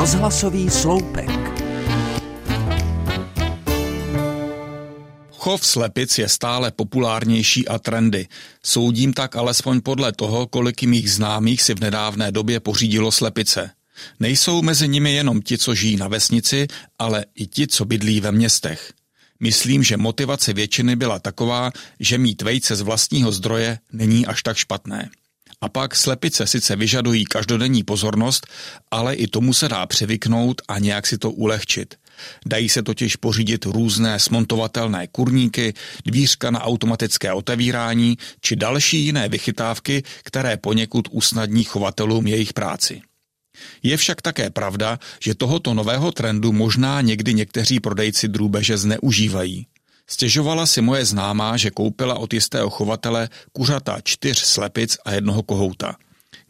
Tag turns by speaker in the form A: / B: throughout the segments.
A: Rozhlasový sloupek.
B: Chov slepic je stále populárnější a trendy. Soudím tak alespoň podle toho, kolik mých známých si v nedávné době pořídilo slepice. Nejsou mezi nimi jenom ti, co žijí na vesnici, ale i ti, co bydlí ve městech. Myslím, že motivace většiny byla taková, že mít vejce z vlastního zdroje není až tak špatné. A pak slepice sice vyžadují každodenní pozornost, ale i tomu se dá převyknout a nějak si to ulehčit. Dají se totiž pořídit různé smontovatelné kurníky, dvířka na automatické otevírání či další jiné vychytávky, které poněkud usnadní chovatelům jejich práci. Je však také pravda, že tohoto nového trendu možná někdy někteří prodejci drůbeže zneužívají. Stěžovala si moje známá, že koupila od jistého chovatele kuřata čtyř slepic a jednoho kohouta.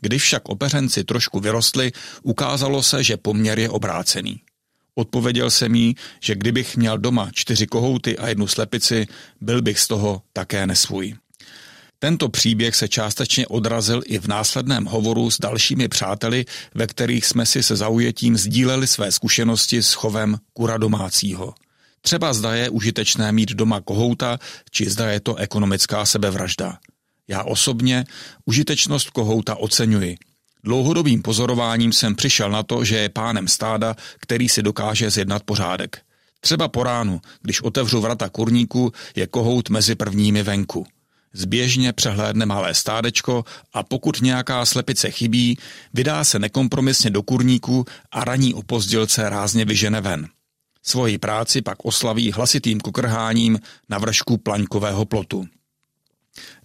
B: Když však opeřenci trošku vyrostli, ukázalo se, že poměr je obrácený. Odpověděl jsem jí, že kdybych měl doma čtyři kohouty a jednu slepici, byl bych z toho také nesvůj. Tento příběh se částečně odrazil i v následném hovoru s dalšími přáteli, ve kterých jsme si se zaujetím sdíleli své zkušenosti s chovem kura domácího. Třeba zda je užitečné mít doma kohouta, či zda je to ekonomická sebevražda. Já osobně užitečnost kohouta oceňuji. Dlouhodobým pozorováním jsem přišel na to, že je pánem stáda, který si dokáže zjednat pořádek. Třeba po ránu, když otevřu vrata kurníku, je kohout mezi prvními venku. Zběžně přehlédne malé stádečko a pokud nějaká slepice chybí, vydá se nekompromisně do kurníku a raní opozdělce rázně vyžene ven. Svoji práci pak oslaví hlasitým kokrháním na vršku plaňkového plotu.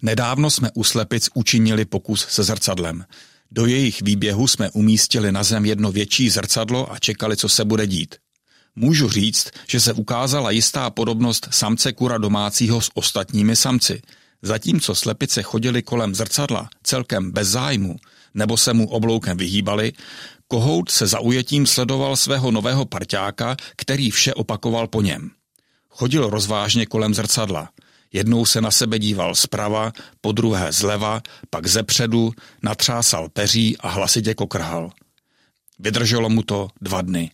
B: Nedávno jsme u slepic učinili pokus se zrcadlem. Do jejich výběhu jsme umístili na zem jedno větší zrcadlo a čekali, co se bude dít. Můžu říct, že se ukázala jistá podobnost samce kura domácího s ostatními samci. Zatímco slepice chodili kolem zrcadla celkem bez zájmu, nebo se mu obloukem vyhýbali, Kohout se zaujetím sledoval svého nového parťáka, který vše opakoval po něm. Chodil rozvážně kolem zrcadla. Jednou se na sebe díval zprava, po druhé zleva, pak zepředu, natřásal peří a hlasitě kokrhal. Vydrželo mu to dva dny.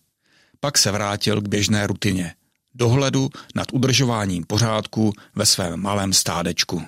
B: Pak se vrátil k běžné rutině. Dohledu nad udržováním pořádku ve svém malém stádečku.